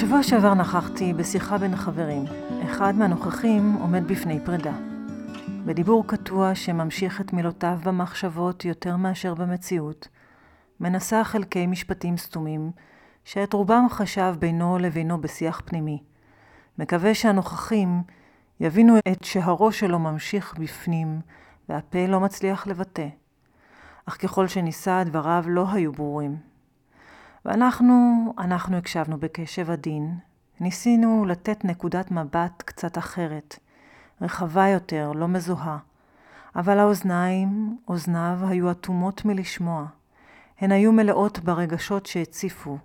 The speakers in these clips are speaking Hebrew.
בשבוע שעבר נכחתי בשיחה בין חברים. אחד מהנוכחים עומד בפני פרידה. בדיבור קטוע שממשיך את מילותיו במחשבות יותר מאשר במציאות, מנסה חלקי משפטים סתומים, שאת רובם חשב בינו לבינו בשיח פנימי. מקווה שהנוכחים יבינו את שהראש שלו ממשיך בפנים, והפה לא מצליח לבטא. אך ככל שניסה, דבריו לא היו ברורים. ואנחנו, אנחנו הקשבנו בקשב עדין, ניסינו לתת נקודת מבט קצת אחרת, רחבה יותר, לא מזוהה, אבל האוזניים, אוזניו, היו אטומות מלשמוע. הן היו מלאות ברגשות שהציפו,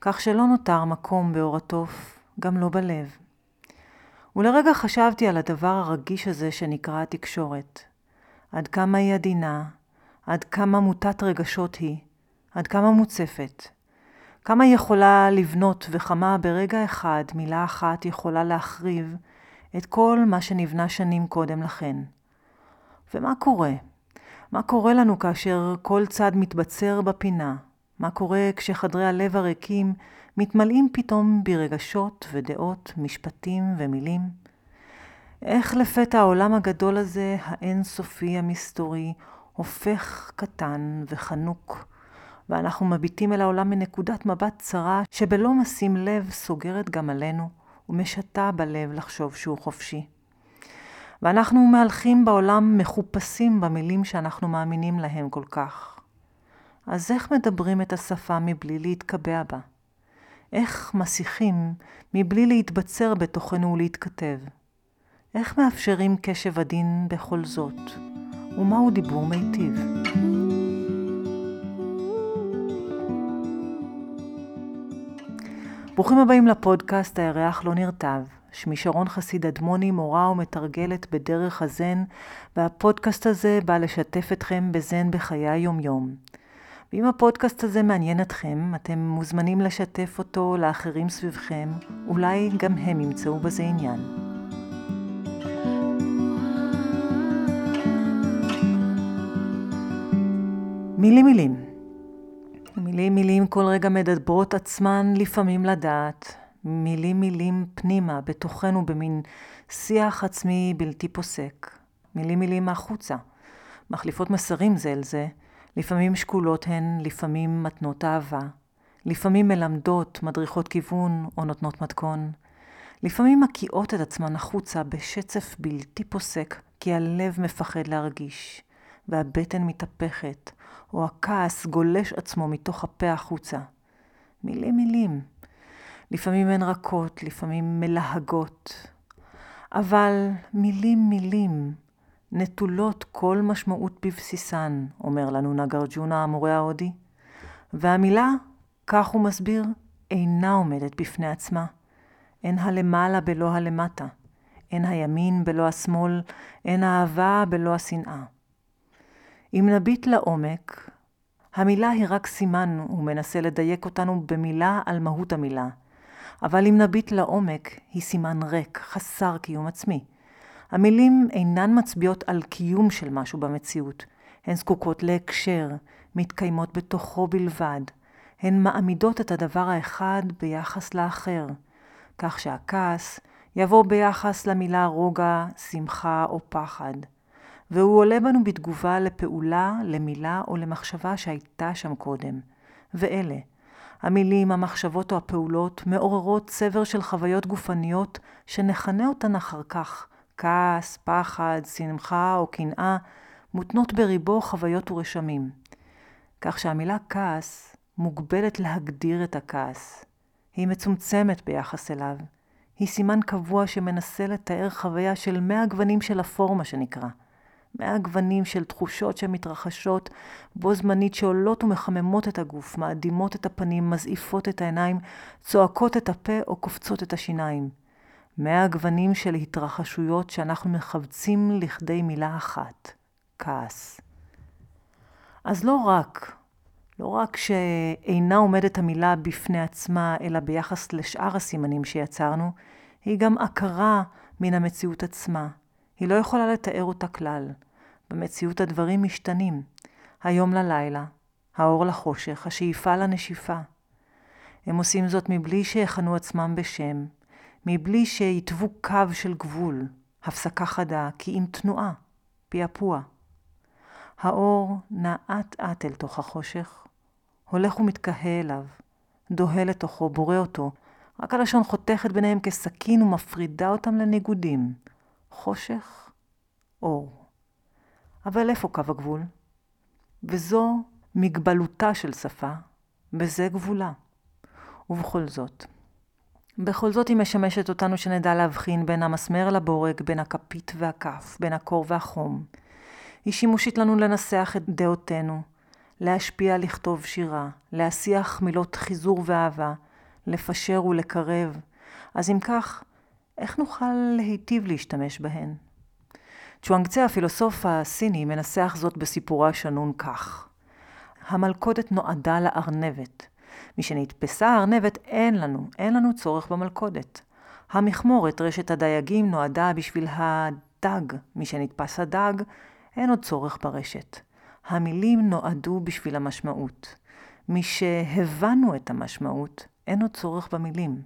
כך שלא נותר מקום באור התוף, גם לא בלב. ולרגע חשבתי על הדבר הרגיש הזה שנקרא התקשורת. עד כמה היא עדינה, עד כמה מוטת רגשות היא, עד כמה מוצפת. כמה היא יכולה לבנות וכמה ברגע אחד מילה אחת יכולה להחריב את כל מה שנבנה שנים קודם לכן. ומה קורה? מה קורה לנו כאשר כל צד מתבצר בפינה? מה קורה כשחדרי הלב הריקים מתמלאים פתאום ברגשות ודעות, משפטים ומילים? איך לפתע העולם הגדול הזה, האינסופי המסתורי, הופך קטן וחנוק, ואנחנו מביטים אל העולם מנקודת מבט צרה, שבלא משים לב סוגרת גם עלינו, ומשתה בלב לחשוב שהוא חופשי. ואנחנו מהלכים בעולם מחופשים במילים שאנחנו מאמינים להם כל כך. אז איך מדברים את השפה מבלי להתקבע בה? איך מסיחים מבלי להתבצר בתוכנו ולהתכתב? איך מאפשרים קשב עדין בכל זאת? ומהו דיבור מיטיב? ברוכים הבאים לפודקאסט הירח לא נרטב. שמי שרון חסיד אדמוני, מורה ומתרגלת בדרך הזן, והפודקאסט הזה בא לשתף אתכם בזן בחיי היומיום. ואם הפודקאסט הזה מעניין אתכם, אתם מוזמנים לשתף אותו לאחרים סביבכם, אולי גם הם ימצאו בזה עניין. מילים מילים. מילים מילים כל רגע מדברות עצמן לפעמים לדעת. מילים מילים פנימה, בתוכנו, במין שיח עצמי בלתי פוסק. מילים מילים החוצה. מחליפות מסרים זה אל זה. לפעמים שקולות הן, לפעמים מתנות אהבה. לפעמים מלמדות, מדריכות כיוון או נותנות מתכון. לפעמים מקיאות את עצמן החוצה בשצף בלתי פוסק, כי הלב מפחד להרגיש, והבטן מתהפכת, או הכעס גולש עצמו מתוך הפה החוצה. מילים מילים. לפעמים הן רכות, לפעמים מלהגות. אבל מילים מילים, נטולות כל משמעות בבסיסן, אומר לנו נגרג'ונה המורה ההודי. והמילה, כך הוא מסביר, אינה עומדת בפני עצמה. אין הלמעלה בלא הלמטה. אין הימין בלא השמאל, אין האהבה בלא השנאה. אם נביט לעומק, המילה היא רק סימן, הוא מנסה לדייק אותנו במילה על מהות המילה. אבל אם נביט לעומק, היא סימן ריק, חסר קיום עצמי. המילים אינן מצביעות על קיום של משהו במציאות. הן זקוקות להקשר, מתקיימות בתוכו בלבד. הן מעמידות את הדבר האחד ביחס לאחר, כך שהכעס יבוא ביחס למילה רוגע, שמחה או פחד. והוא עולה בנו בתגובה לפעולה, למילה או למחשבה שהייתה שם קודם. ואלה, המילים, המחשבות או הפעולות מעוררות צבר של חוויות גופניות שנכנה אותן אחר כך. כעס, פחד, שמחה או קנאה מותנות בריבו חוויות ורשמים. כך שהמילה כעס מוגבלת להגדיר את הכעס. היא מצומצמת ביחס אליו. היא סימן קבוע שמנסה לתאר חוויה של מאה גוונים של הפורמה שנקרא. מאה גוונים של תחושות שמתרחשות בו זמנית שעולות ומחממות את הגוף, מאדימות את הפנים, מזעיפות את העיניים, צועקות את הפה או קופצות את השיניים. מאה גוונים של התרחשויות שאנחנו מחבצים לכדי מילה אחת, כעס. אז לא רק, לא רק שאינה עומדת המילה בפני עצמה, אלא ביחס לשאר הסימנים שיצרנו, היא גם עקרה מן המציאות עצמה. היא לא יכולה לתאר אותה כלל. במציאות הדברים משתנים. היום ללילה, האור לחושך, השאיפה לנשיפה. הם עושים זאת מבלי שיכנו עצמם בשם, מבלי שיתוו קו של גבול, הפסקה חדה, כי אם תנועה, פעפוע. האור נע אט אט אל תוך החושך, הולך ומתקהה אליו, דוהה לתוכו, בורא אותו, רק הלשון חותכת ביניהם כסכין ומפרידה אותם לניגודים. חושך, אור. אבל איפה קו הגבול? וזו מגבלותה של שפה, בזה גבולה. ובכל זאת, בכל זאת היא משמשת אותנו שנדע להבחין בין המסמר לבורג, בין הכפית והכף, בין הקור והחום. היא שימושית לנו לנסח את דעותינו, להשפיע לכתוב שירה, להסיח מילות חיזור ואהבה, לפשר ולקרב. אז אם כך, איך נוכל להיטיב להשתמש בהן? צ'ואנגצה הפילוסוף הסיני מנסח זאת בסיפורו השנון כך: המלכודת נועדה לארנבת. משנתפסה הארנבת אין לנו, אין לנו צורך במלכודת. המכמורת, רשת הדייגים, נועדה בשביל הדג. משנתפס הדג, אין עוד צורך ברשת. המילים נועדו בשביל המשמעות. משהבנו את המשמעות, אין עוד צורך במילים.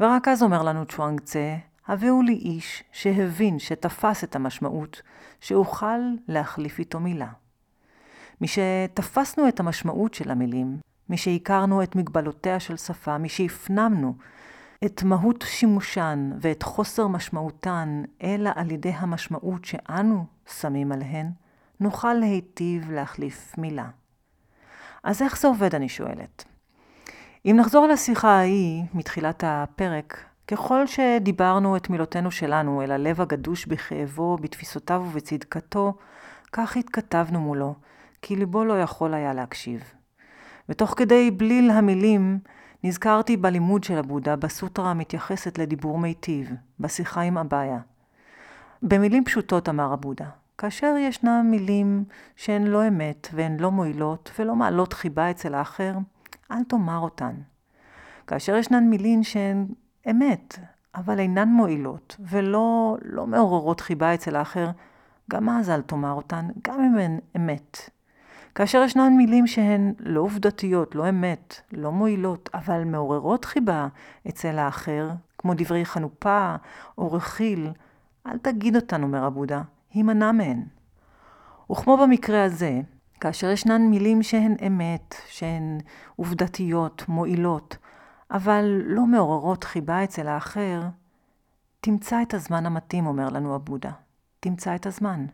ורק אז אומר לנו צ'ואנג צה, הביאו לי איש שהבין, שתפס את המשמעות, שאוכל להחליף איתו מילה. משתפסנו את המשמעות של המילים, משהכרנו את מגבלותיה של שפה, משהפנמנו את מהות שימושן ואת חוסר משמעותן, אלא על ידי המשמעות שאנו שמים עליהן, נוכל להיטיב להחליף מילה. אז איך זה עובד, אני שואלת? אם נחזור לשיחה ההיא מתחילת הפרק, ככל שדיברנו את מילותינו שלנו אל הלב הגדוש בכאבו, בתפיסותיו ובצדקתו, כך התכתבנו מולו, כי ליבו לא יכול היה להקשיב. ותוך כדי בליל המילים, נזכרתי בלימוד של הבודה בסוטרה המתייחסת לדיבור מיטיב, בשיחה עם אביה. במילים פשוטות אמר הבודה, כאשר ישנן מילים שהן לא אמת והן לא מועילות ולא מעלות חיבה אצל האחר, אל תאמר אותן. כאשר ישנן מילים שהן אמת, אבל אינן מועילות ולא לא מעוררות חיבה אצל האחר, גם אז אל תאמר אותן, גם אם הן אמת. כאשר ישנן מילים שהן לא עובדתיות, לא אמת, לא מועילות, אבל מעוררות חיבה אצל האחר, כמו דברי חנופה או רכיל, אל תגיד אותן, אומר הבודה, הימנע מהן. וכמו במקרה הזה, כאשר ישנן מילים שהן אמת, שהן עובדתיות, מועילות, אבל לא מעוררות חיבה אצל האחר, תמצא את הזמן המתאים, אומר לנו הבודה. תמצא את הזמן.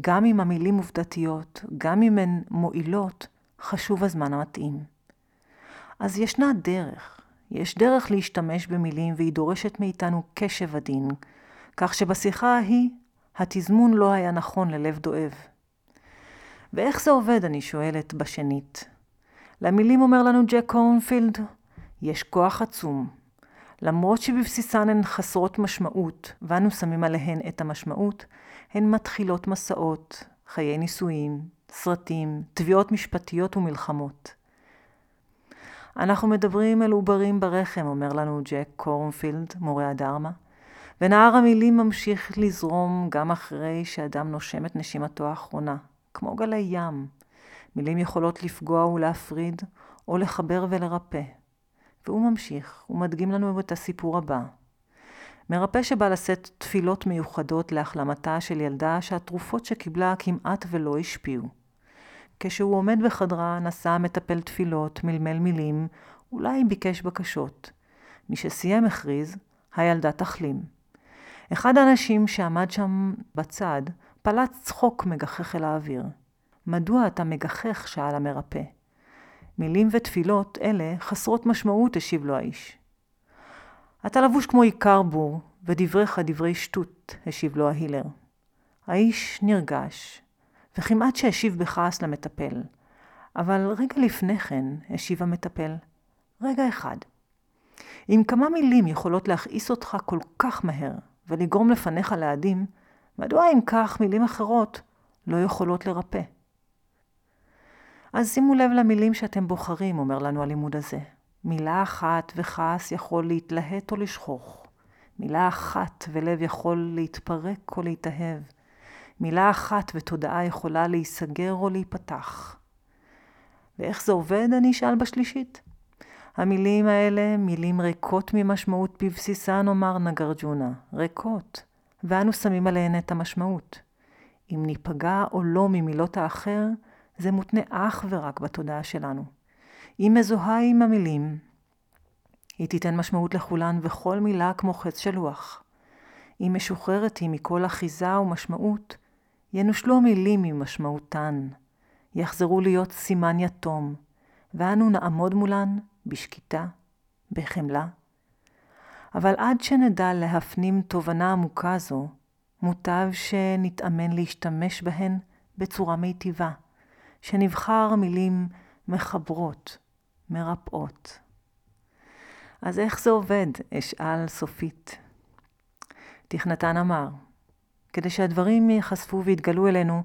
גם אם המילים עובדתיות, גם אם הן מועילות, חשוב הזמן המתאים. אז ישנה דרך. יש דרך להשתמש במילים והיא דורשת מאיתנו קשב עדין, כך שבשיחה ההיא התזמון לא היה נכון ללב דואב. ואיך זה עובד, אני שואלת בשנית. למילים אומר לנו ג'ק קורנפילד, יש כוח עצום. למרות שבבסיסן הן חסרות משמעות, ואנו שמים עליהן את המשמעות, הן מתחילות מסעות, חיי נישואים, סרטים, תביעות משפטיות ומלחמות. אנחנו מדברים אל עוברים ברחם, אומר לנו ג'ק קורנפילד, מורה הדרמה, ונהר המילים ממשיך לזרום גם אחרי שאדם נושם את נשימתו האחרונה, כמו גלי ים. מילים יכולות לפגוע ולהפריד, או לחבר ולרפא. והוא ממשיך, הוא מדגים לנו את הסיפור הבא. מרפא שבא לשאת תפילות מיוחדות להחלמתה של ילדה שהתרופות שקיבלה כמעט ולא השפיעו. כשהוא עומד בחדרה, נשא המטפל תפילות, מלמל מילים, אולי ביקש בקשות. משסיים הכריז, הילדה תחלים. אחד האנשים שעמד שם בצד, פלץ צחוק מגחך אל האוויר. מדוע אתה מגחך? שאל המרפא. מילים ותפילות אלה חסרות משמעות, השיב לו האיש. אתה לבוש כמו עיקר בור, ודבריך דברי שטות, השיב לו ההילר. האיש נרגש, וכמעט שהשיב בכעס למטפל. אבל רגע לפני כן, השיב המטפל, רגע אחד. אם כמה מילים יכולות להכעיס אותך כל כך מהר, ולגרום לפניך להדים, מדוע אם כך מילים אחרות לא יכולות לרפא? אז שימו לב למילים שאתם בוחרים, אומר לנו הלימוד הזה. מילה אחת וכעס יכול להתלהט או לשכוך. מילה אחת ולב יכול להתפרק או להתאהב. מילה אחת ותודעה יכולה להיסגר או להיפתח. ואיך זה עובד, אני אשאל בשלישית. המילים האלה מילים ריקות ממשמעות בבסיסן, אומר נגרג'ונה, ריקות, ואנו שמים עליהן את המשמעות. אם ניפגע או לא ממילות האחר, זה מותנה אך ורק בתודעה שלנו. היא מזוהה עם המילים. היא תיתן משמעות לכולן וכל מילה כמו חץ של לוח. אם משוחררת היא מכל אחיזה ומשמעות, ינושלו המילים ממשמעותן, יחזרו להיות סימן יתום, ואנו נעמוד מולן בשקיטה, בחמלה. אבל עד שנדע להפנים תובנה עמוקה זו, מוטב שנתאמן להשתמש בהן בצורה מיטיבה, שנבחר מילים מחברות, מרפאות. אז איך זה עובד? אשאל סופית. תכנתן אמר, כדי שהדברים ייחשפו ויתגלו אלינו,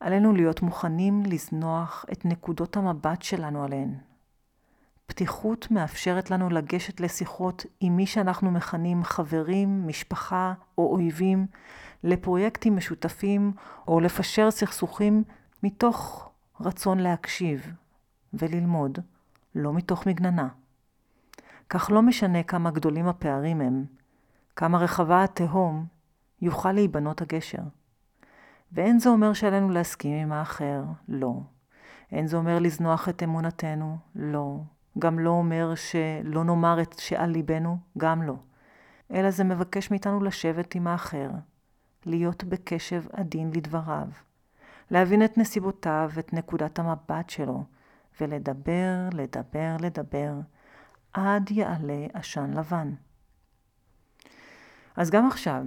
עלינו להיות מוכנים לזנוח את נקודות המבט שלנו עליהן. פתיחות מאפשרת לנו לגשת לשיחות עם מי שאנחנו מכנים חברים, משפחה או אויבים, לפרויקטים משותפים או לפשר סכסוכים מתוך רצון להקשיב וללמוד, לא מתוך מגננה. כך לא משנה כמה גדולים הפערים הם, כמה רחבה התהום, יוכל להיבנות הגשר. ואין זה אומר שעלינו להסכים עם האחר, לא. אין זה אומר לזנוח את אמונתנו, לא. גם לא אומר שלא נאמר את שעל ליבנו, גם לא. אלא זה מבקש מאיתנו לשבת עם האחר, להיות בקשב עדין לדבריו, להבין את נסיבותיו, את נקודת המבט שלו, ולדבר, לדבר, לדבר, עד יעלה עשן לבן. אז גם עכשיו,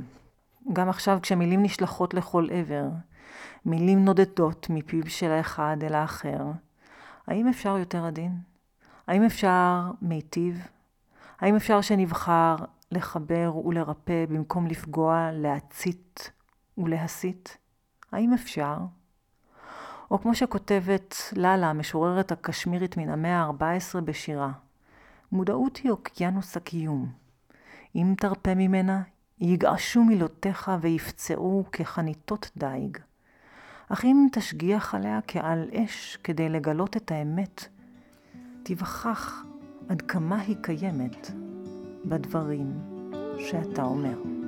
גם עכשיו כשמילים נשלחות לכל עבר, מילים נודדות מפיו של האחד אל האחר, האם אפשר יותר עדין? האם אפשר מיטיב? האם אפשר שנבחר לחבר ולרפא במקום לפגוע, להצית ולהסית? האם אפשר? או כמו שכותבת ללה, המשוררת הקשמירית מן המאה ה-14 בשירה, מודעות היא אוקיינוס הקיום. אם תרפה ממנה, יגעשו מילותיך ויפצעו כחניתות דיג. אך אם תשגיח עליה כעל אש כדי לגלות את האמת, תיווכח עד כמה היא קיימת בדברים שאתה אומר.